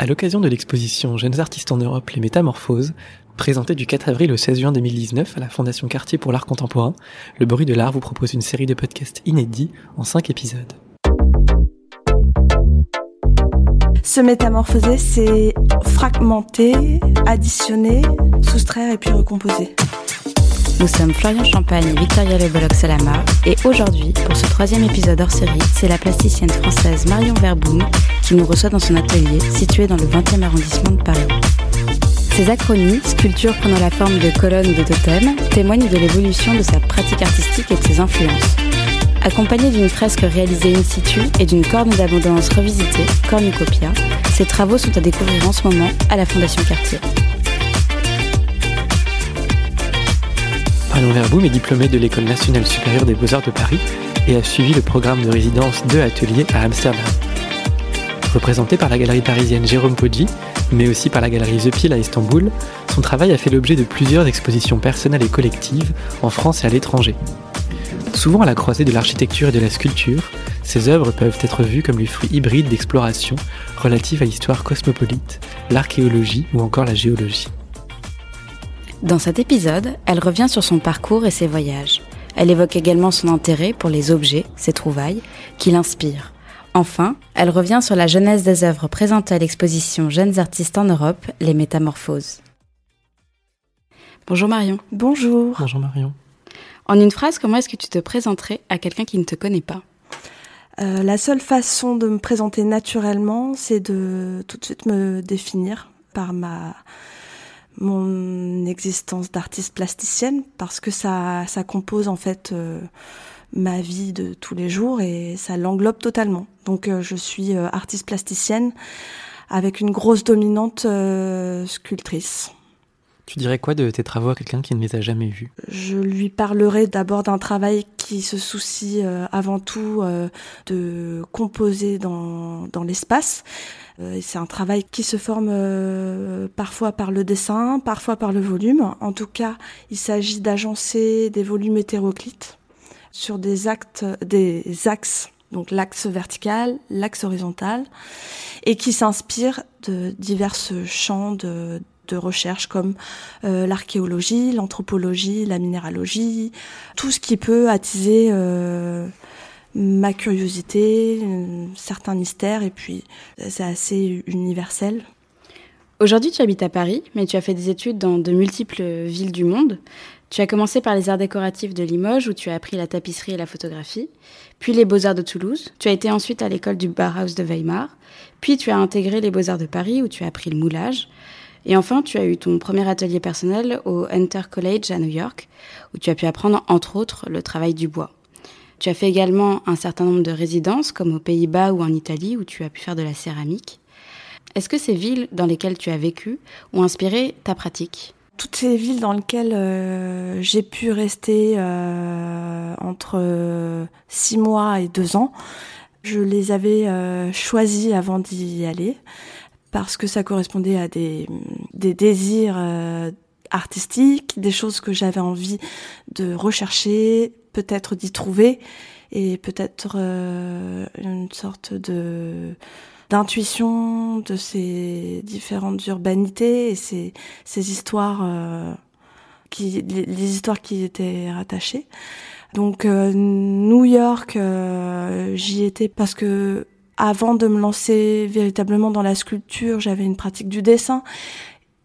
À l'occasion de l'exposition Jeunes artistes en Europe, les Métamorphoses, présentée du 4 avril au 16 juin 2019 à la Fondation Cartier pour l'art contemporain, Le Bruit de l'art vous propose une série de podcasts inédits en 5 épisodes. Se métamorphoser, c'est fragmenter, additionner, soustraire et puis recomposer. Nous sommes Florian Champagne et Victoria Leboloc Salama et aujourd'hui, pour ce troisième épisode hors série, c'est la plasticienne française Marion Verboom qui nous reçoit dans son atelier situé dans le 20e arrondissement de Paris. Ces acronymes, sculptures prenant la forme de colonnes ou de totems, témoignent de l'évolution de sa pratique artistique et de ses influences. Accompagnés d'une fresque réalisée in situ et d'une corne d'abondance revisitée, Cornucopia, ces travaux sont à découvrir en ce moment à la Fondation Cartier. Marion Verboom est diplômée de l'École nationale supérieure des beaux-arts de Paris et a suivi le programme de résidence de Atelier à Amsterdam. Représentée par la galerie parisienne Jérôme Poggi, mais aussi par la galerie The à Istanbul, son travail a fait l'objet de plusieurs expositions personnelles et collectives en France et à l'étranger. Souvent à la croisée de l'architecture et de la sculpture, ses œuvres peuvent être vues comme les fruits hybrides d'exploration relatives à l'histoire cosmopolite, l'archéologie ou encore la géologie. Dans cet épisode, elle revient sur son parcours et ses voyages. Elle évoque également son intérêt pour les objets, ses trouvailles, qui l'inspirent. Enfin, elle revient sur la genèse des œuvres présentées à l'exposition Jeunes artistes en Europe, les Métamorphoses. Bonjour Marion. Bonjour. Bonjour Marion. En une phrase, comment est-ce que tu te présenterais à quelqu'un qui ne te connaît pas? Euh, la seule façon de me présenter naturellement, c'est de tout de suite me définir par ma mon existence d'artiste plasticienne parce que ça ça compose en fait euh, ma vie de tous les jours et ça l'englobe totalement. Donc euh, je suis euh, artiste plasticienne avec une grosse dominante sculptrice. Tu dirais quoi de tes travaux à quelqu'un qui ne les a jamais vus? Je lui parlerai d'abord d'un travail qui se soucie euh, avant tout euh, de composer dans, dans l'espace. Euh, c'est un travail qui se forme parfois par le dessin, parfois par le volume. En tout cas, il s'agit d'agencer des volumes hétéroclites sur des actes, des axes, donc l'axe vertical, l'axe horizontal, et qui s'inspire de divers champs de, de recherche comme euh, l'archéologie, l'anthropologie, la minéralogie, tout ce qui peut attiser euh, ma curiosité, euh, certains mystères, et puis c'est assez universel. Aujourd'hui, tu habites à Paris, mais tu as fait des études dans de multiples villes du monde. Tu as commencé par les arts décoratifs de Limoges, où tu as appris la tapisserie et la photographie, puis les beaux-arts de Toulouse. Tu as été ensuite à l'école du Bauhaus de Weimar, puis tu as intégré les beaux-arts de Paris, où tu as appris le moulage. Et enfin, tu as eu ton premier atelier personnel au Hunter College à New York, où tu as pu apprendre, entre autres, le travail du bois. Tu as fait également un certain nombre de résidences, comme aux Pays-Bas ou en Italie, où tu as pu faire de la céramique. Est-ce que ces villes dans lesquelles tu as vécu ont inspiré ta pratique? Toutes ces villes dans lesquelles euh, j'ai pu rester euh, entre six mois et deux ans, je les avais euh, choisies avant d'y aller parce que ça correspondait à des, des désirs euh, artistiques, des choses que j'avais envie de rechercher, peut-être d'y trouver, et peut-être euh, une sorte de d'intuition de ces différentes urbanités et ces, ces histoires euh, qui les, histoires qui étaient rattachées. Donc euh, New York, euh, j'y étais parce que avant de me lancer véritablement dans la sculpture, j'avais une pratique du dessin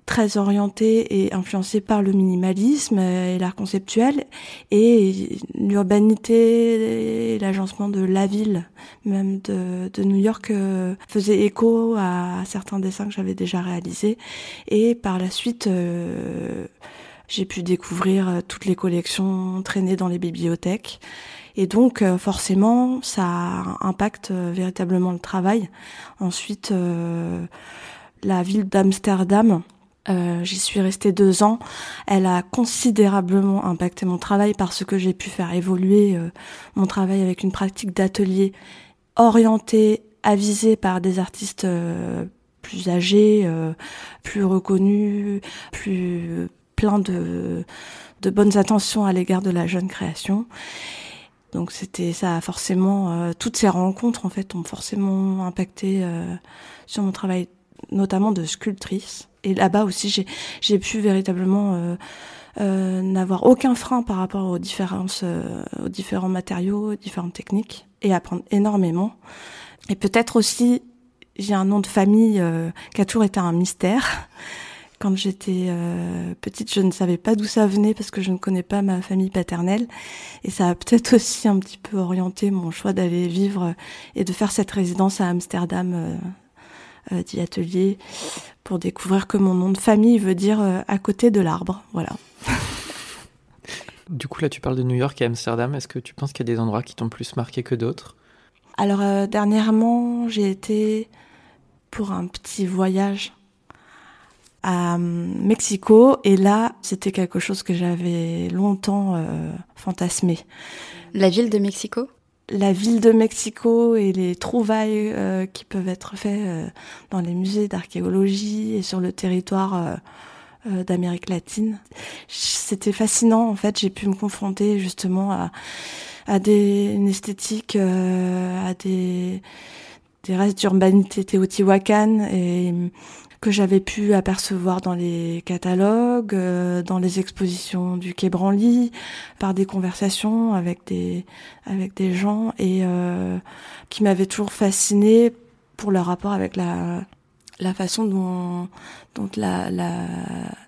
très orientée et influencée par le minimalisme et l'art conceptuel et l'urbanité et l'agencement de la ville même de, New York euh, faisait écho à certains dessins que j'avais déjà réalisés. Et par la suite euh, j'ai pu découvrir toutes les collections traînées dans les bibliothèques et donc, euh, forcément, ça impacte euh, véritablement le travail. Ensuite, euh, la ville d'Amsterdam, euh, j'y suis restée deux ans. Elle a considérablement impacté mon travail parce que j'ai pu faire évoluer mon travail avec une pratique d'atelier orientée, avisée par des artistes plus âgés, plus reconnus, plus plein de, de bonnes attentions à l'égard de la jeune création. Donc c'était ça a forcément euh, toutes ces rencontres en fait ont forcément impacté euh, sur mon travail notamment de sculptrice. Et là-bas aussi, j'ai pu véritablement euh, euh, n'avoir aucun frein par rapport aux différences, euh, aux différents matériaux, aux différentes techniques, et apprendre énormément. Et peut-être aussi, j'ai un nom de famille euh, qui a toujours été un mystère. Quand j'étais euh, petite, je ne savais pas d'où ça venait parce que je ne connais pas ma famille paternelle. Et ça a peut-être aussi un petit peu orienté mon choix d'aller vivre et de faire cette résidence à Amsterdam euh, dit atelier pour découvrir que mon nom de famille veut dire à côté de l'arbre. Voilà. Du coup, là, tu parles de New York et Amsterdam. Est-ce que tu penses qu'il y a des endroits qui t'ont plus marqué que d'autres? Alors, euh, dernièrement, j'ai été pour un petit voyage à hum, Mexico et là, c'était quelque chose que j'avais longtemps euh, fantasmé. La ville de Mexico? La ville de Mexico et les trouvailles euh, qui peuvent être faites dans les musées d'archéologie et sur le territoire euh, d'Amérique latine. C'était fascinant en fait, j'ai pu me confronter justement à, à des, une esthétique, euh, à des, des restes d'urbanité Teotihuacan et que j'avais pu apercevoir dans les catalogues, euh, dans les expositions du Quai Branly, par des conversations avec des avec des gens et qui m'avaient toujours fasciné pour leur rapport avec la la façon dont, dont la, la,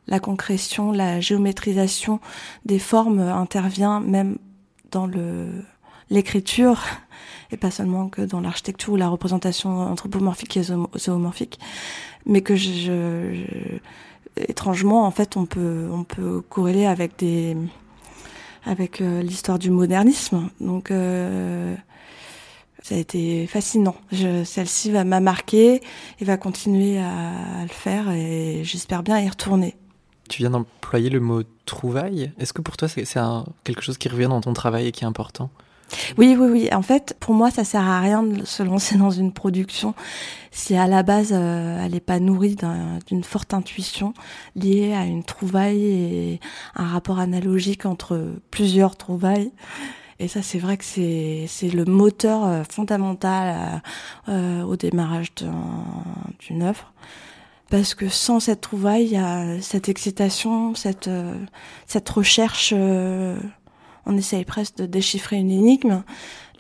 la, concrétion, la géométrisation des formes intervient même dans le l'écriture et pas seulement que dans l'architecture ou la représentation anthropomorphique et zoomorphique, mais que je, étrangement en fait on peut on peut corréler avec des avec euh, l'histoire du modernisme donc euh, ça a été fascinant. Celle-ci va m'a marqué et va continuer à, le faire et j'espère bien y retourner. Tu viens d'employer le mot trouvaille. Est-ce que pour toi c'est quelque chose qui revient dans ton travail et qui est important? Oui, oui, oui. En fait, pour moi, ça sert à rien de se lancer dans une production si à la base euh, elle n'est pas nourrie d'une forte intuition liée à une trouvaille et un rapport analogique entre plusieurs trouvailles. Et ça, c'est vrai que c'est le moteur euh, fondamental euh, au démarrage d'une œuvre. Parce que sans cette trouvaille, il y a cette excitation, cette cette recherche. On essaye presque de déchiffrer une énigme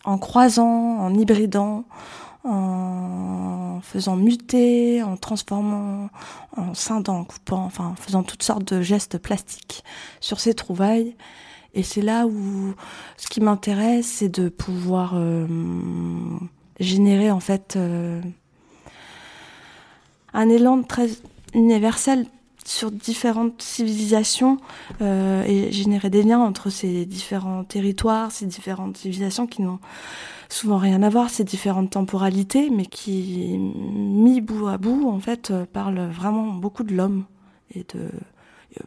en croisant, en hybridant, en faisant muter, en transformant, en scindant, en coupant, enfin en faisant toutes sortes de gestes plastiques sur ces trouvailles. Et c'est là où ce qui m'intéresse, c'est de pouvoir euh, générer en fait euh, un élan très universel sur différentes civilisations euh, et générer des liens entre ces différents territoires, ces différentes civilisations qui n'ont souvent rien à voir, ces différentes temporalités, mais qui, mis bout à bout, en fait, parlent vraiment beaucoup de l'homme et de,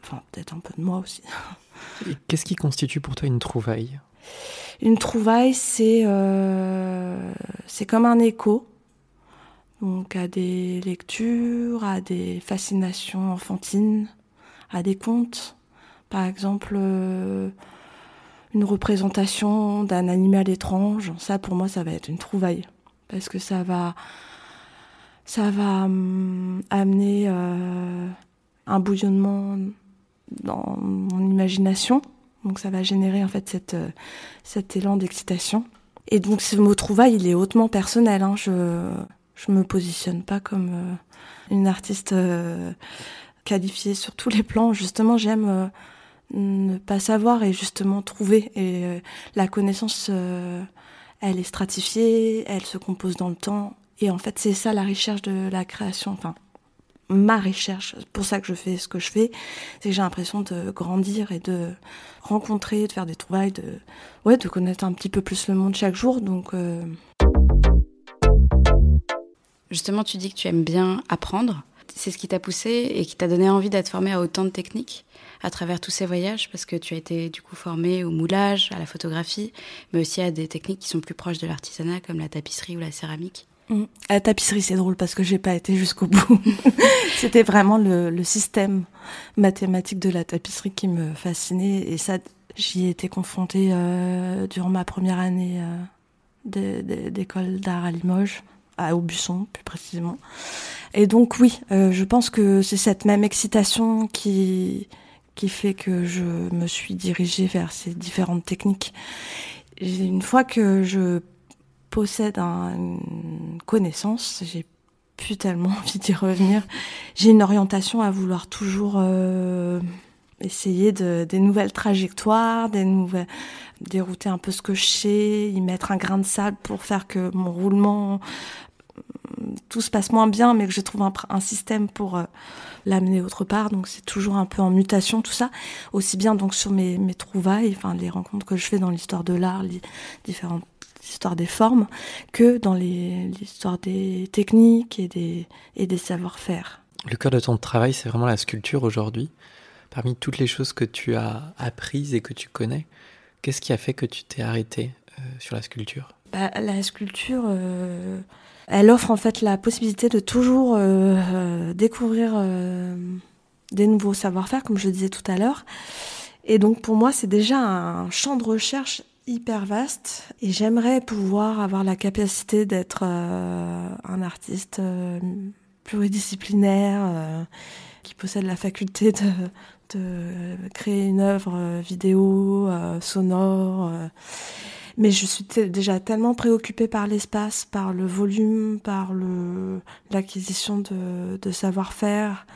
enfin peut-être un peu de moi aussi. Qu'est-ce qui constitue pour toi une trouvaille? Une trouvaille, c'est euh, c'est comme un écho, donc à des lectures, à des fascinations enfantines, à des contes. Par exemple, euh, une représentation d'un animal étrange. Ça, pour moi, ça va être une trouvaille parce que ça va ça va hum, amener euh, un bouillonnement dans mon imagination. Donc ça va générer en fait euh, cet élan d'excitation. Et donc ce mot trouvaille, il est hautement personnel. Hein. Je je me positionne pas comme euh, une artiste euh, qualifiée sur tous les plans. Justement, j'aime ne pas savoir et justement trouver. Et la connaissance, elle est stratifiée, elle se compose dans le temps. Et en fait, c'est ça la recherche de la création. Enfin, ma recherche. C'est pour ça que je fais ce que je fais. C'est que j'ai l'impression de grandir et de rencontrer, de faire des trouvailles, de, ouais, de connaître un petit peu plus le monde chaque jour. Donc, euh, Justement, tu dis que tu aimes bien apprendre. C'est ce qui t'a poussé et qui t'a donné envie d'être formé à autant de techniques à travers tous ces voyages, parce que tu as été du coup formé au moulage, à la photographie, mais aussi à des techniques qui sont plus proches de l'artisanat, comme la tapisserie ou la céramique. Mm. La tapisserie, c'est drôle parce que j'ai pas été jusqu'au bout. C'était vraiment le, le, système mathématique de la tapisserie qui me fascinait et ça, j'y ai été confrontée euh, durant ma première année euh, d'école d'art à Limoges à Aubusson plus précisément. Et donc oui, euh, je pense que c'est cette même excitation qui qui fait que je me suis dirigée vers ces différentes techniques. une fois que je possède une connaissance, j'ai plus tellement envie d'y revenir. J'ai une orientation à vouloir toujours euh, essayer de, des nouvelles trajectoires, des nouvelles, dérouter un peu ce que je sais, y mettre un grain de sable pour faire que mon roulement, tout se passe moins bien, mais que je trouve un, un système pour euh, l'amener autre part. Donc c'est toujours un peu en mutation tout ça, aussi bien donc sur mes, mes trouvailles, enfin les rencontres que je fais dans l'histoire de l'art, les différentes histoires des formes, que dans l'histoire des techniques et des, et des savoir-faire. Le cœur de ton travail, c'est vraiment la sculpture aujourd'hui. Parmi toutes les choses que tu as apprises et que tu connais, qu'est-ce qui a fait que tu t'es arrêté euh, sur la sculpture? Bah, La sculpture, euh, elle offre en fait la possibilité de toujours euh, découvrir des nouveaux savoir-faire, comme je disais tout à l'heure. Et donc pour moi, c'est déjà un champ de recherche hyper vaste et j'aimerais pouvoir avoir la capacité d'être un artiste pluridisciplinaire qui possède la faculté de, de créer une œuvre vidéo, sonore mais je suis déjà tellement préoccupée par l'espace, par le volume, par l'acquisition de, savoir-faire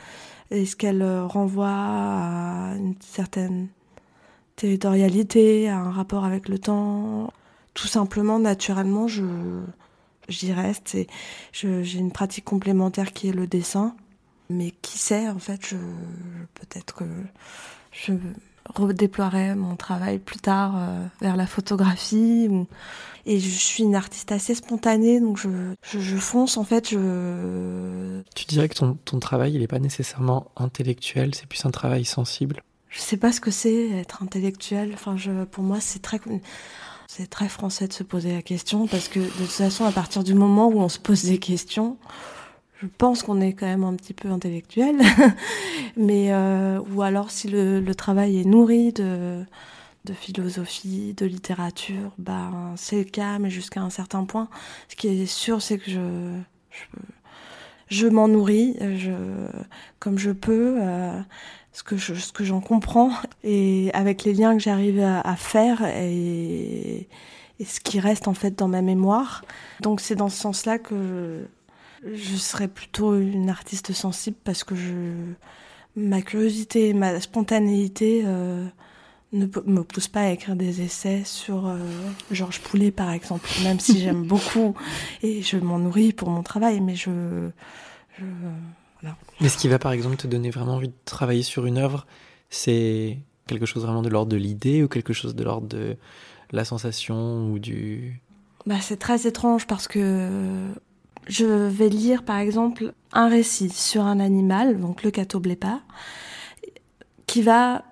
et ce qu'elle euh, renvoie à une certaine territorialité, à un rapport avec le temps. Tout simplement, naturellement, je j'y reste et j'ai une pratique complémentaire qui est le dessin. Mais qui sait, en fait, peut-être que je redéploierai mon travail plus tard euh, vers la photographie. Et je suis une artiste assez spontanée, donc je, je, fonce en fait. Je... Tu dirais que ton, ton travail, il n'est pas nécessairement intellectuel, c'est plus un travail sensible? Je sais pas ce que c'est être intellectuel. Enfin, je, pour moi, c'est très c'est très français de se poser la question parce que de toute façon, à partir du moment où on se pose des questions, je pense qu'on est quand même un petit peu intellectuel, mais euh, ou alors si le, travail est nourri de, philosophie, de littérature, ben c'est le cas, mais jusqu'à un certain point. Ce qui est sûr, c'est que je, je, m'en nourris, je, comme je peux, euh, ce que ce que j'en comprends, et avec les liens que j'arrive à, faire et, ce qui reste en fait dans ma mémoire. Donc c'est dans ce sens-là que serais plutôt une artiste sensible parce que je, ma curiosité, ma spontanéité euh, ne me pousse pas à écrire des essais sur euh, Georges Poulet, par exemple, même si j'aime beaucoup et je m'en nourris pour mon travail, mais je, je voilà. Mais ce qui va, par exemple, te donner vraiment envie de travailler sur une œuvre, c'est quelque chose vraiment de l'ordre de l'idée ou quelque chose de l'ordre de la sensation ou du... Bah, c'est très étrange parce que je vais lire par exemple un récit sur un animal, donc le catoblépa, qui va,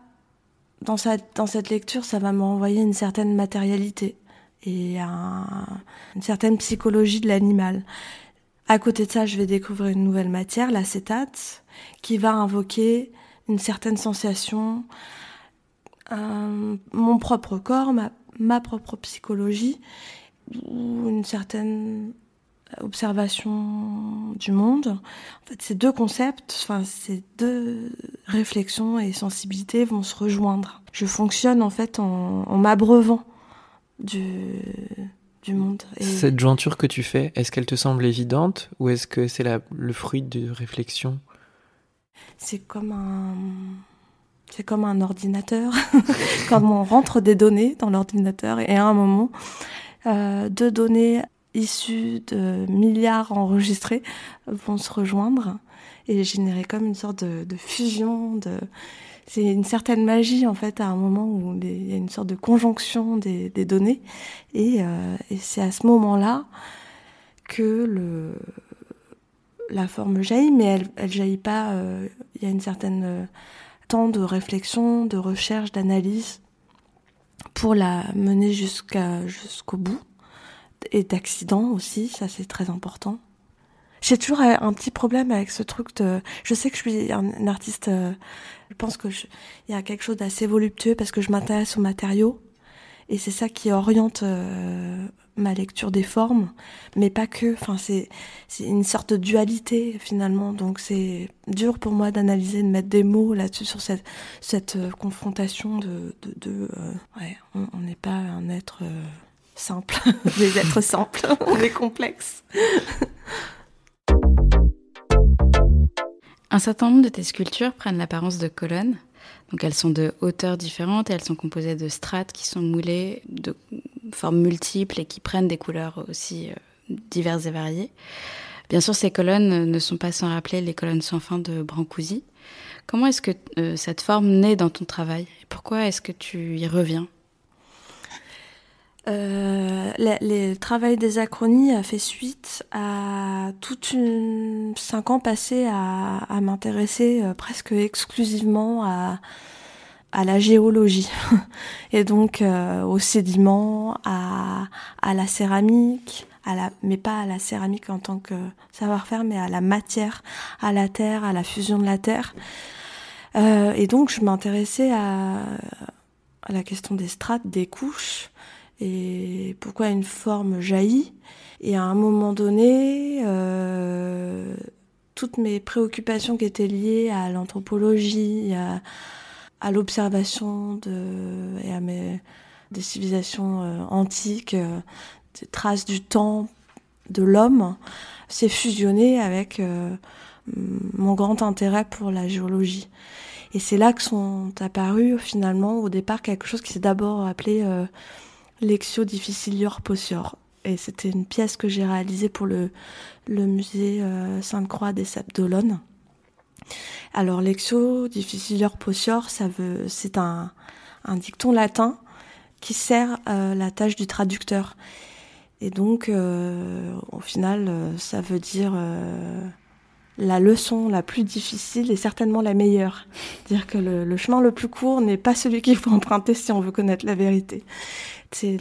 dans, dans cette lecture, ça va m'envoyer une certaine matérialité et une certaine psychologie de l'animal. À côté de ça, je vais découvrir une nouvelle matière, l'acétate, qui va invoquer une certaine sensation, mon propre corps, ma, ma propre psychologie, ou une certaine observation du monde. En fait, ces deux concepts, enfin, ces deux réflexions et sensibilités vont se rejoindre. Je fonctionne en fait en, en m'abreuvant du, du monde. Et... Cette jointure que tu fais, est-ce qu'elle te semble évidente ou est-ce que c'est le fruit de réflexion? C'est comme un... C'est comme un ordinateur. Quand on rentre des données dans l'ordinateur et à un moment, euh, deux données issus de milliards enregistrés vont se rejoindre et générer comme une sorte de, fusion. De... C'est une certaine magie en fait à un moment où il y a une sorte de conjonction des, données et, euh, et c'est à ce moment-là que le la forme jaillit, mais elle, elle jaillit pas. Euh, il y a une certaine euh, temps de réflexion, de recherche, d'analyse pour la mener jusqu'à jusqu'au bout et d'accidents aussi, ça c'est très important. J'ai toujours un petit problème avec ce truc de. Je sais que je suis un, artiste. Euh, je pense que il y a quelque chose d'assez voluptueux parce que je m'intéresse aux matériaux Et c'est ça qui oriente ma lecture des formes, mais pas que. Enfin, c'est une sorte de dualité finalement. Donc c'est dur pour moi d'analyser, de mettre des mots là-dessus sur cette, cette euh, confrontation de, de, euh, ouais, on n'est pas un être euh, simple, des êtres simples, on est complexe. Un certain nombre de tes sculptures prennent l'apparence de colonnes. Donc elles sont de hauteurs différentes et elles sont composées de strates qui sont moulées de formes multiples et qui prennent des couleurs aussi euh, diverses et variées. Bien sûr, ces colonnes ne sont pas sans rappeler les colonnes sans fin de Brancusi. Comment est-ce que euh, cette forme naît dans ton travail? Pourquoi est-ce que tu y reviens? Euh, le, travail des acronies a fait suite à toute une cinq ans passés à, m'intéresser euh, presque exclusivement à, la géologie et donc euh, aux sédiments, à, la céramique, mais pas à la céramique en tant que savoir-faire, mais à la matière, à la terre, à la fusion de la terre. Et donc je m'intéressais à la question des strates, des couches, et pourquoi une forme jaillit. Et à un moment donné, euh, toutes mes préoccupations qui étaient liées à l'anthropologie, à, l'observation de, et à mes, des civilisations euh, antiques, euh, des traces du temps de l'homme, s'est fusionné avec mon grand intérêt pour la géologie. Et c'est là que sont apparus finalement au départ quelque chose qui s'est d'abord appelé Lexio Difficilior Possior. Et c'était une pièce que j'ai réalisée pour le, musée euh, Sainte-Croix des Sables. Alors, Lexio Difficilior Possior, ça veut, c'est un, dicton latin qui sert euh, la tâche du traducteur. Et donc, euh, au final, ça veut dire la leçon la plus difficile est certainement la meilleure. Dire que le chemin le plus court n'est pas celui qu'il faut emprunter si on veut connaître la vérité c'est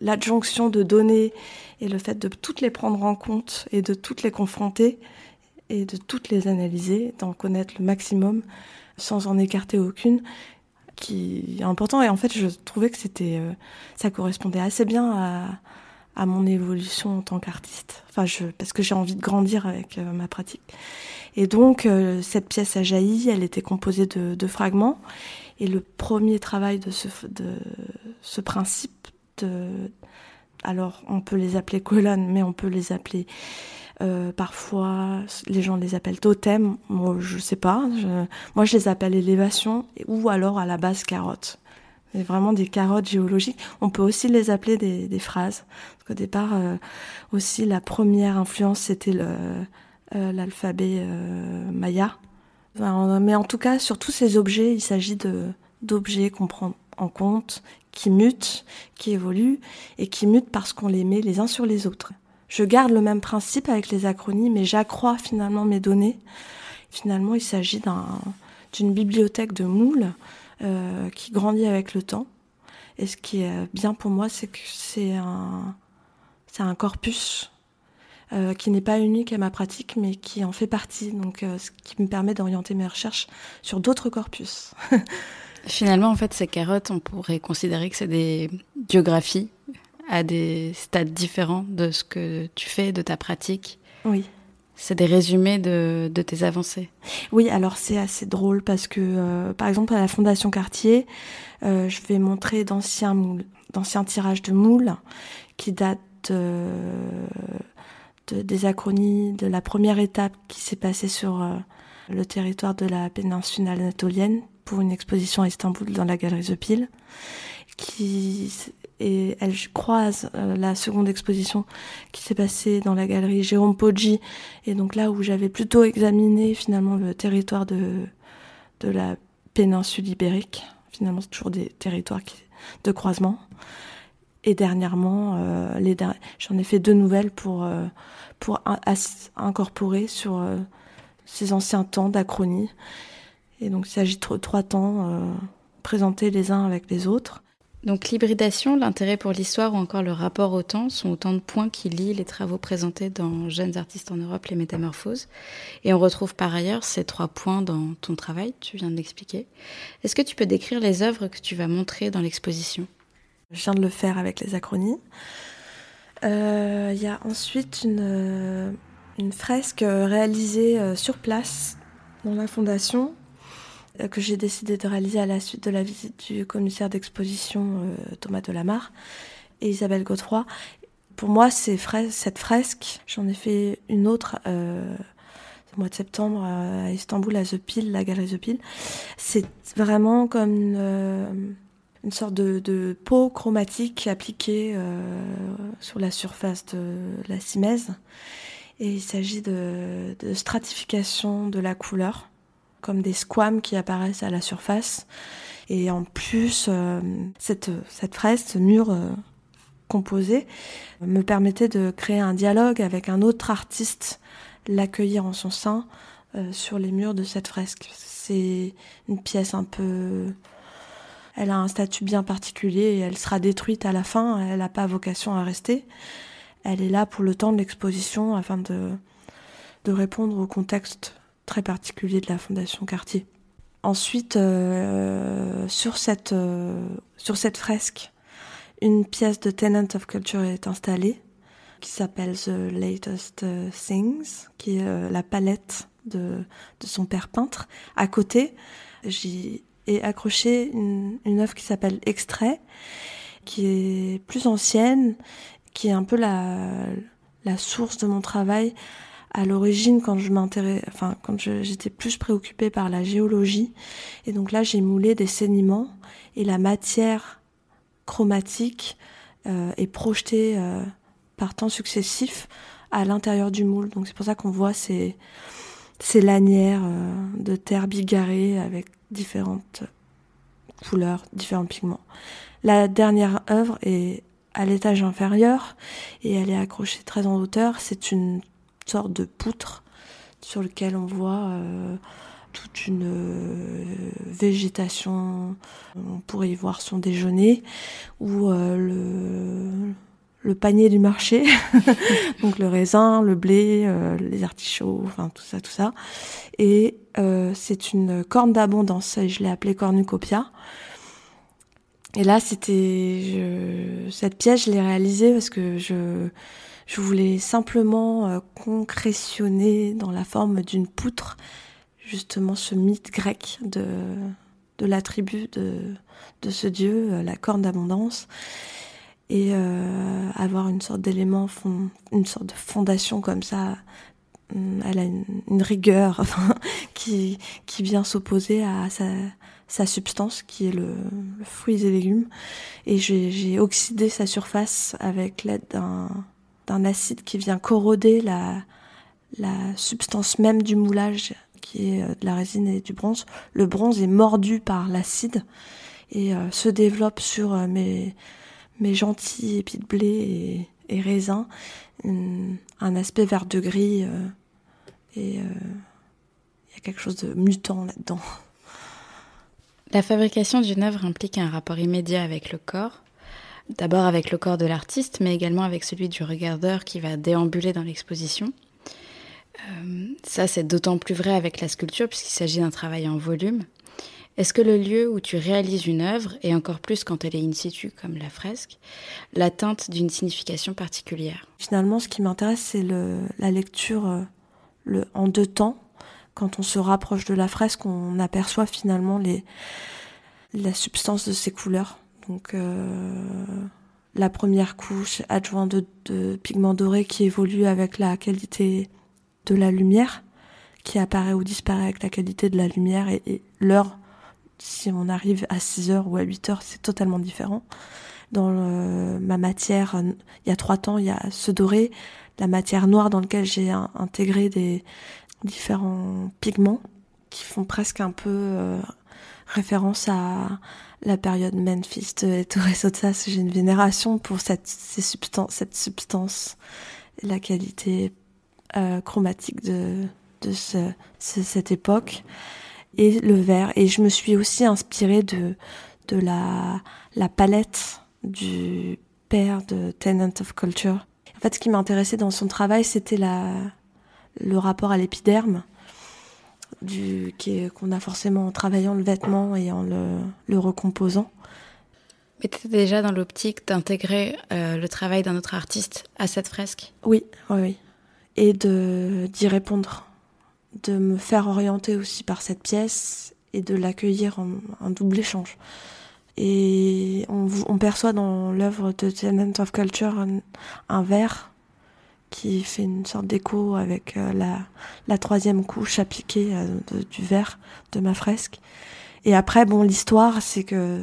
l'adjonction de données et le fait de toutes les prendre en compte et de toutes les confronter et de toutes les analyser, d'en connaître le maximum sans en écarter aucune, qui est important. Et en fait, je trouvais que c'était, euh, ça correspondait assez bien à, à mon évolution en tant qu'artiste. Enfin, je, parce que j'ai envie de grandir avec euh, ma pratique. Et donc, euh, cette pièce a jailli, elle était composée de, de fragments. Et le premier travail de ce, principe, alors on peut les appeler colonnes, mais on peut les appeler euh, parfois, les gens les appellent totems. Moi, je sais pas. Moi, je les appelle élévation ou alors à la base carottes. C'est vraiment des carottes géologiques. On peut aussi les appeler des, phrases. Parce qu'au départ, euh, aussi, la première influence, c'était l'alphabet euh, maya. Mais en tout cas, sur tous ces objets, il s'agit d'objets qu'on prend en compte, qui mutent, qui évoluent, et qui mutent parce qu'on les met les uns sur les autres. Je garde le même principe avec les acronymes, mais j'accrois finalement mes données. Finalement, il s'agit d'une bibliothèque de moules euh, qui grandit avec le temps. Et ce qui est bien pour moi, c'est que c'est un corpus euh, qui n'est pas unique à ma pratique, mais qui en fait partie. Donc, euh, ce qui me permet d'orienter mes recherches sur d'autres corpus. Finalement, en fait, ces carottes, on pourrait considérer que c'est des biographies à des stades différents de ce que tu fais, de ta pratique. Oui. C'est des résumés de, de, tes avancées. Oui, alors c'est assez drôle parce que, euh, par exemple, à la Fondation Cartier, euh, je vais montrer d'anciens moules, d'anciens tirages de moules qui datent euh, de, des acronies de la première étape qui s'est passée sur euh, le territoire de la péninsule anatolienne pour une exposition à Istanbul dans la galerie The Pile, qui et elle croise euh, la seconde exposition qui s'est passée dans la galerie Jérôme Poggi et donc là où j'avais plutôt examiné finalement le territoire de de la péninsule ibérique. Finalement c'est toujours des territoires qui, de croisement et dernièrement, euh, j'en ai fait deux nouvelles pour, euh, pour incorporer sur euh, ces anciens temps d'achronie. Et donc il s'agit de trois temps présentés les uns avec les autres. Donc l'hybridation, l'intérêt pour l'histoire ou encore le rapport au temps sont autant de points qui lient les travaux présentés dans Jeunes artistes en Europe, les métamorphoses. Et on retrouve par ailleurs ces trois points dans ton travail, tu viens de l'expliquer. Est-ce que tu peux décrire les œuvres que tu vas montrer dans l'exposition? Je viens de le faire avec les acronymes. Euh, il y a ensuite une, euh, fresque réalisée euh, sur place dans la fondation que j'ai décidé de réaliser à la suite de la visite du commissaire d'exposition Thomas Delamarre et Isabelle Godefroy. Pour moi, cette fresque, j'en ai fait une autre au mois de septembre à Istanbul, à The Pile, la galerie The Pile. C'est vraiment comme une sorte de, peau chromatique appliquée euh, sur la surface de la simèse. Et il s'agit de, stratification de la couleur, comme des squames qui apparaissent à la surface. Et en plus, euh, cette, cette fresque, ce mur euh, composé, me permettait de créer un dialogue avec un autre artiste, l'accueillir en son sein sur les murs de cette fresque. C'est une pièce un peu elle a un statut bien particulier et elle sera détruite à la fin. Elle n'a pas vocation à rester. Elle est là pour le temps de l'exposition afin de, de répondre au contexte très particulier de la Fondation Cartier. Ensuite, euh, sur, cette, euh, sur cette fresque, une pièce de Tenant of Culture est installée qui s'appelle The Latest Things, qui est euh, la palette de, de son père peintre. À côté, j'y et accroché une, œuvre qui s'appelle Extrait, qui est plus ancienne, qui est un peu la, source de mon travail. À l'origine, quand je m'intéresse, enfin, quand j'étais plus préoccupée par la géologie, et donc là, j'ai moulé des sédiments et la matière chromatique euh, est projetée euh, par temps successif à l'intérieur du moule. Donc c'est pour ça qu'on voit ces, ces lanières euh, de terre bigarrée avec différentes couleurs, différents pigments. La dernière œuvre est à l'étage inférieur et elle est accrochée très en hauteur. C'est une sorte de poutre sur lequel on voit euh, toute une euh, végétation. On pourrait y voir son déjeuner ou euh, le, le panier du marché, donc le raisin, le blé, euh, les artichauts, enfin tout ça, tout ça. Et euh, c'est une corne d'abondance, je l'ai appelée cornucopia. Et là, c'était cette pièce, je l'ai réalisée parce que je je voulais simplement euh, concrétionner dans la forme d'une poutre justement ce mythe grec de de l'attribut de de ce dieu, la corne d'abondance et euh, avoir une sorte d'élément, une sorte de fondation comme ça. Hum, elle a une, rigueur qui, qui vient s'opposer à sa, substance qui est le, le fruit et légumes. Et j'ai oxydé sa surface avec l'aide d'un acide qui vient corroder la, la substance même du moulage qui est euh, de la résine et du bronze. Le bronze est mordu par l'acide et euh, se développe sur mes mais gentil épis de blé et, raisin, un aspect vert de gris euh, et euh, il y a quelque chose de mutant là-dedans. La fabrication d'une œuvre implique un rapport immédiat avec le corps, d'abord avec le corps de l'artiste, mais également avec celui du regardeur qui va déambuler dans l'exposition. Euh, ça, c'est d'autant plus vrai avec la sculpture puisqu'il s'agit d'un travail en volume. Est-ce que le lieu où tu réalises une œuvre, et encore plus quand elle est in situ comme la fresque, l'atteinte d'une signification particulière? Finalement, ce qui m'intéresse, c'est la lecture euh, le, en deux temps. Quand on se rapproche de la fresque, on aperçoit finalement les, la substance de ses couleurs. Donc euh, la première couche adjointe de, de pigments dorés qui évolue avec la qualité de la lumière, qui apparaît ou disparaît avec la qualité de la lumière et l'heure si on arrive à 6 heures ou à 8 heures, c'est totalement différent. Dans ma matière, il y a trois temps, il y a ce doré, la matière noire dans laquelle j'ai intégré des différents pigments qui font presque un peu euh, référence à la période Memphis et Torres J'ai une vénération pour cette, ces substances, cette substance, la qualité euh, chromatique de, de ce, cette époque et le vert. Et je me suis aussi inspirée de, de la, la palette du père de Tenant of Culture. En fait, ce qui m'intéressait dans son travail, c'était la, le rapport à l'épiderme, du, qu'on a forcément en travaillant le vêtement et en le, le recomposant. Mais tu étais déjà dans l'optique d'intégrer euh, le travail d'un autre artiste à cette fresque? Oui, oui, oui. Et d'y répondre, de me faire orienter aussi par cette pièce et de l'accueillir en un double échange. Et on, perçoit dans l'œuvre de Tenant of Culture un, verre qui fait une sorte d'écho avec euh, la, la, troisième couche appliquée euh, du verre de ma fresque. Et après, bon, l'histoire, c'est que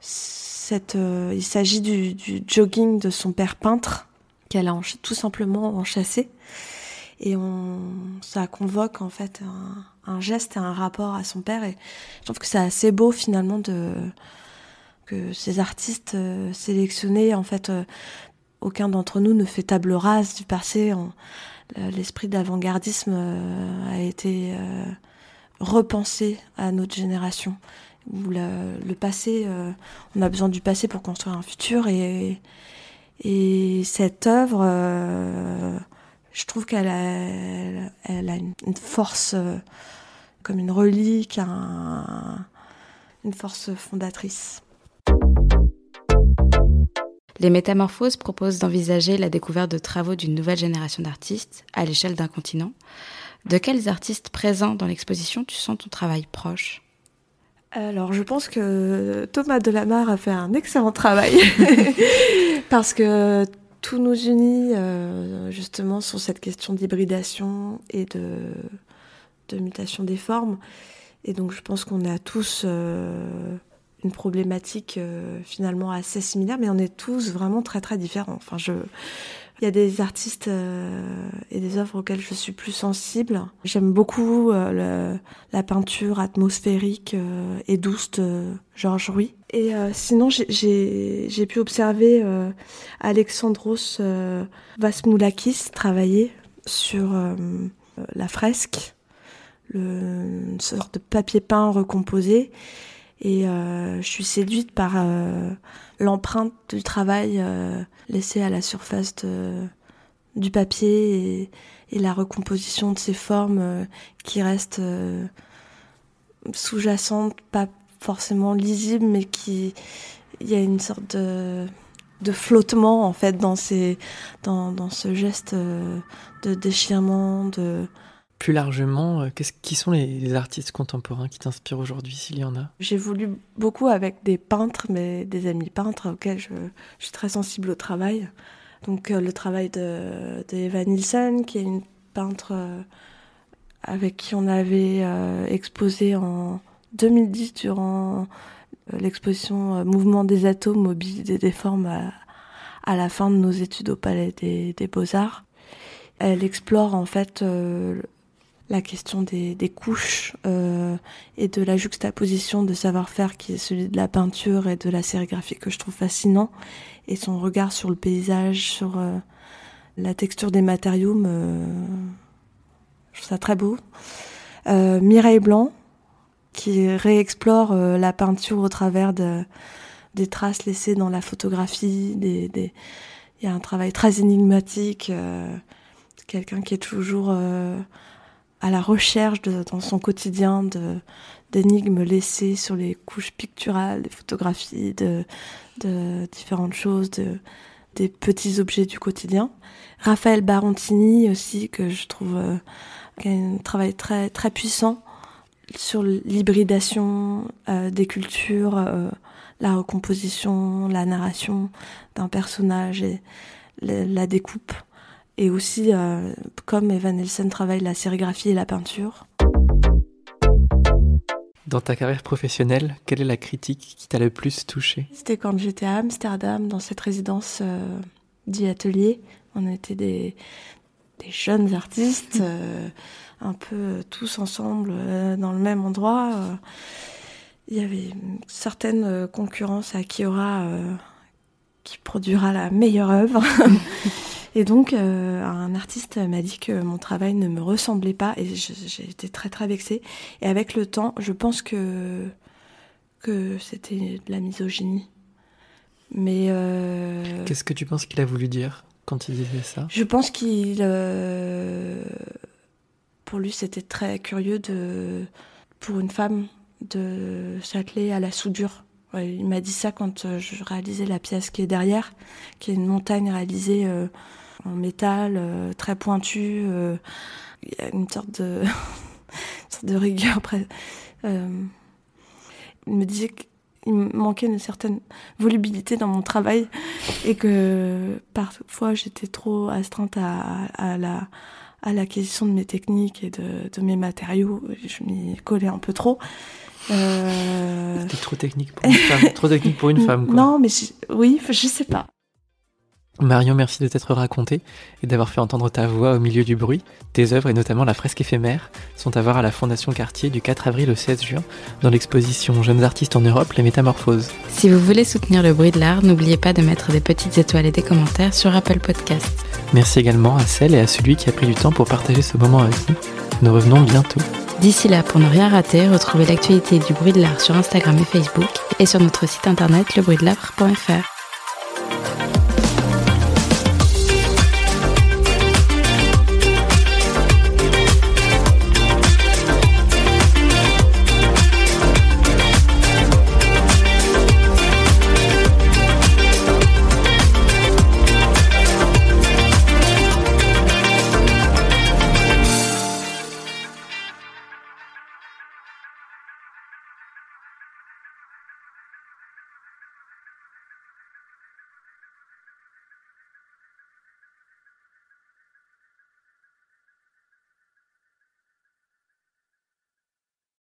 cette, euh, il s'agit du, du, jogging de son père peintre qu'elle a tout simplement enchâssé. Et on, ça convoque en fait un, geste et un rapport à son père. Et je trouve que c'est assez beau finalement de que ces artistes sélectionnés en fait aucun d'entre nous ne fait table rase du passé. L'esprit d'avant-gardisme euh, a été euh, repensé à notre génération. Où le, passé, euh, on a besoin du passé pour construire un futur. Et cette œuvre, je trouve qu'elle a, elle a une, force comme une relique, une force fondatrice. Les Métamorphoses proposent d'envisager la découverte de travaux d'une nouvelle génération d'artistes à l'échelle d'un continent. De quels artistes présents dans l'exposition tu sens ton travail proche? Alors, je pense que Thomas Delamarre a fait un excellent travail parce que tout nous unit euh, justement sur cette question d'hybridation et de, mutation des formes. Et donc, je pense qu'on a tous euh, une problématique euh, finalement assez similaire, mais on est tous vraiment très très différents. Enfin, je, il y a des artistes et des œuvres auxquelles je suis plus sensible. J'aime beaucoup la peinture atmosphérique et douce de Georges Rouy. Et sinon, j'ai pu observer Alexandros Vasmoulakis travailler sur la fresque, le, une sorte de papier peint recomposé. Et euh, je suis séduite par euh, l'empreinte du travail euh, laissé à la surface de, du papier et, et, la recomposition de ces formes euh, qui restent euh, sous-jacentes, pas forcément lisibles, mais qui il y a une sorte de, de flottement en fait dans ces dans, dans ce geste de déchirement de plus largement, euh, qui sont les, artistes contemporains qui t'inspirent aujourd'hui, s'il y en a? J'ai voulu beaucoup avec des peintres, mais des amis peintres auxquels je, suis très sensible au travail. Donc euh, le travail de, Eva Nielsen, qui est une peintre euh, avec qui on avait exposé en 2010 durant l'exposition Mouvement des atomes, mobilité des formes à, la fin de nos études au Palais des, Beaux-Arts. Elle explore en fait la question des, couches euh, et de la juxtaposition de savoir-faire qui est celui de la peinture et de la sérigraphie que je trouve fascinant et son regard sur le paysage, sur euh, la texture des matériaux, je trouve ça très beau. Euh, Mireille Blanc qui réexplore euh, la peinture au travers de, des traces laissées dans la photographie. Il y a un travail très énigmatique. Euh, quelqu'un qui est toujours à la recherche dans son quotidien d'énigmes laissées sur les couches picturales, des photographies, de, différentes choses, de, des petits objets du quotidien. Raphaël Barontini aussi, que je trouve euh, un travail très, très puissant sur l'hybridation euh, des cultures, euh, la recomposition, la narration d'un personnage et la découpe et aussi, euh, comme Evan Nelson travaille la sérigraphie et la peinture. Dans ta carrière professionnelle, quelle est la critique qui t'a le plus touché C'était quand j'étais à Amsterdam, dans cette résidence euh, dit atelier. On était des, des jeunes artistes, euh, un peu tous ensemble euh, dans le même endroit. Euh. Il y avait une certaine concurrence à Kiora qui produira la meilleure œuvre. Et donc, euh, un artiste m'a dit que mon travail ne me ressemblait pas et j'ai été très très vexée. Et avec le temps, je pense que que c'était de la misogynie. Mais euh, qu'est-ce que tu penses qu'il a voulu dire quand il disait ça? Je pense qu'il, euh, pour lui, c'était très curieux de, pour une femme, de s'atteler à la soudure il m'a dit ça quand euh, je réalisais la pièce qui est derrière, qui est une montagne réalisée euh, en métal, euh, très pointue. Il y a une sorte de, rigueur. Il me disait qu'il manquait une certaine volubilité dans mon travail et que parfois j'étais trop astreinte à la à l'acquisition de mes techniques et de, de mes matériaux. Je m'y collais un peu trop. Euh... C'était trop technique pour une femme. trop technique pour une femme, quoi. Non, mais oui, je sais pas. Marion, merci de t'être raconté et d'avoir fait entendre ta voix au milieu du bruit. Tes œuvres, et notamment la fresque éphémère, sont à voir à la Fondation Cartier du 4 avril au 16 juin dans l'exposition Jeunes artistes en Europe, les métamorphoses. Si vous voulez soutenir le bruit de l'art, n'oubliez pas de mettre des petites étoiles et des commentaires sur Apple Podcast. Merci également à celle et à celui qui a pris du temps pour partager ce moment avec nous. Nous revenons bientôt. D'ici là, pour ne rien rater, retrouvez l'actualité du bruit de l'art sur Instagram et Facebook et sur notre site internet lebruitdel'art.fr.